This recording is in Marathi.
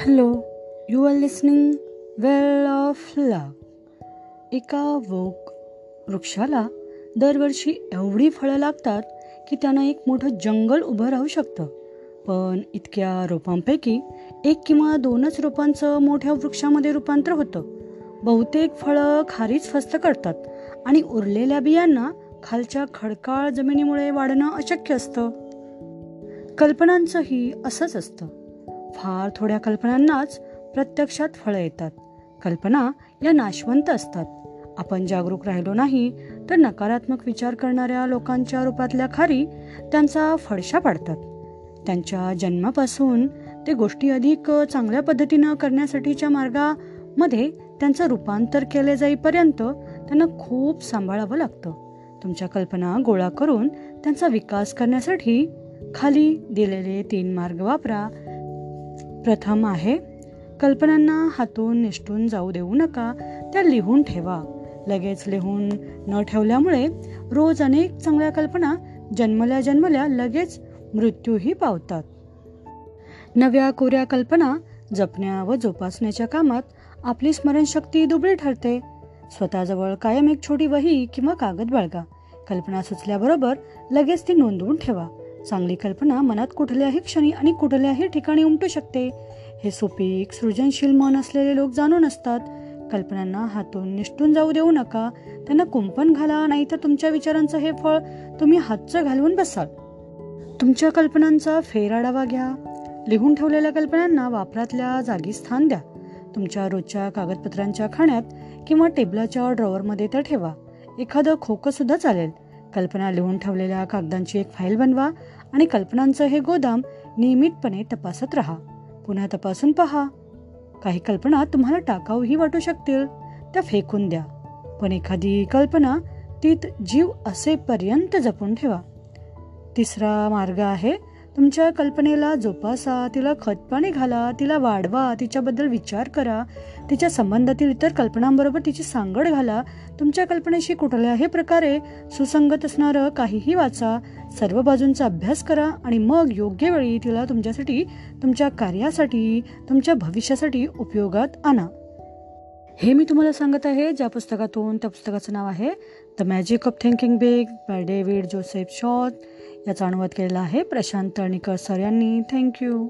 Hello you are listening well of love एका वोक वृक्षाला दरवर्षी एवढी फळं लागतात की त्यांना एक मोठं जंगल उभं राहू शकतं. पण इतक्या रोपांपैकी एक किंवा दोनच रोपांचं मोठ्या वृक्षामध्ये रूपांतर होतं. बहुतेक फळं खारीच फस्त करतात आणि उरलेल्या बियांना खालच्या खडकाळ जमिनीमुळे वाढणं अशक्य असतं. कल्पनांचंही असंच असतं. फार थोड्या कल्पनांनाच प्रत्यक्षात फळं येतात. कल्पना या नाशवंत असतात. आपण जागरूक राहिलो नाही तर नकारात्मक विचार करणाऱ्या लोकांच्या रूपातल्या खारी त्यांचा फडशा पाडतात. त्यांच्या जन्मापासून ते गोष्टी अधिक चांगल्या पद्धतीनं करण्यासाठीच्या मार्गामध्ये त्यांचं रूपांतर केले जाईपर्यंत त्यांना खूप सांभाळावं लागतं. तुमच्या कल्पना गोळा करून त्यांचा विकास करण्यासाठी खाली दिलेले तीन मार्ग वापरा. प्रथम आहे कल्पनांना हातून निष्ठून जाऊ देऊ नका त्या लिहून ठेवा. लगेच लिहून न ठेवल्यामुळे रोज अनेक चांगल्या कल्पना जन्मल्या जन्मल्या लगेच मृत्यूही पावतात. नव्या कोऱ्या कल्पना जपण्या व जोपासण्याच्या कामात आपली स्मरणशक्ती दुबळी ठरते. स्वतःजवळ कायम एक छोटी वही किंवा कागद बाळगा. कल्पना सुचल्याबरोबर लगेच ती नोंदवून ठेवा. चांगली कल्पना मनात कुठल्याही क्षणी आणि कुठल्याही ठिकाणी उमटू शकते. हे सुपीक सृजनशील मन असलेले लोक जाणून असतात. कल्पनांना हातून निष्ठून जाऊ देऊ नका. त्यांना कुंपण घाला नाही तर तुमच्या विचारांचं हे फळ तुम्ही हातचं घालवून बसाल. तुमच्या कल्पनांचा फेराडावा घ्या. लिहून ठेवलेल्या कल्पनांना वापरातल्या जागी स्थान द्या. तुमच्या रोजच्या कागदपत्रांच्या खाण्यात किंवा टेबलाच्या ड्रॉवरमध्ये त्या ठेवा. एखादं खोकं सुद्धा चालेल. कल्पना लिहून ठेवलेल्या कागदांची एक फाईल बनवा आणि कल्पनांचं हे गोदाम नियमितपणे तपासत राहा. पुन्हा तपासून पहा. काही कल्पना तुम्हाला टाकाऊही वाटू शकतील. त्या फेकून द्या. पण एखादी कल्पना तीत जीव असेपर्यंत जपून ठेवा. तिसरा मार्ग आहे तुमच्या कल्पनेला जोपासा तिला खतपाणी घाला तिला वाढवा तिच्याबद्दल विचार करा तिच्या संबंधातील इतर कल्पनांबरोबर तिची सांगड घाला. तुमच्या कल्पनेशी कुठल्याही प्रकारे सुसंगत असणारं काहीही वाचा. सर्व बाजूंचा अभ्यास करा आणि मग योग्य वेळी तिला तुमच्यासाठी तुमच्या कार्यासाठी तुमच्या भविष्यासाठी उपयोगात आणा. हे मी तुम्हाला सांगत आहे ज्या पुस्तकातून त्या पुस्तकाचं नाव आहे the magic of thinking big by David Joseph shot याचा अनुवाद केलेला आहे प्रशांत तळणीकर सर यांनी थँक्यू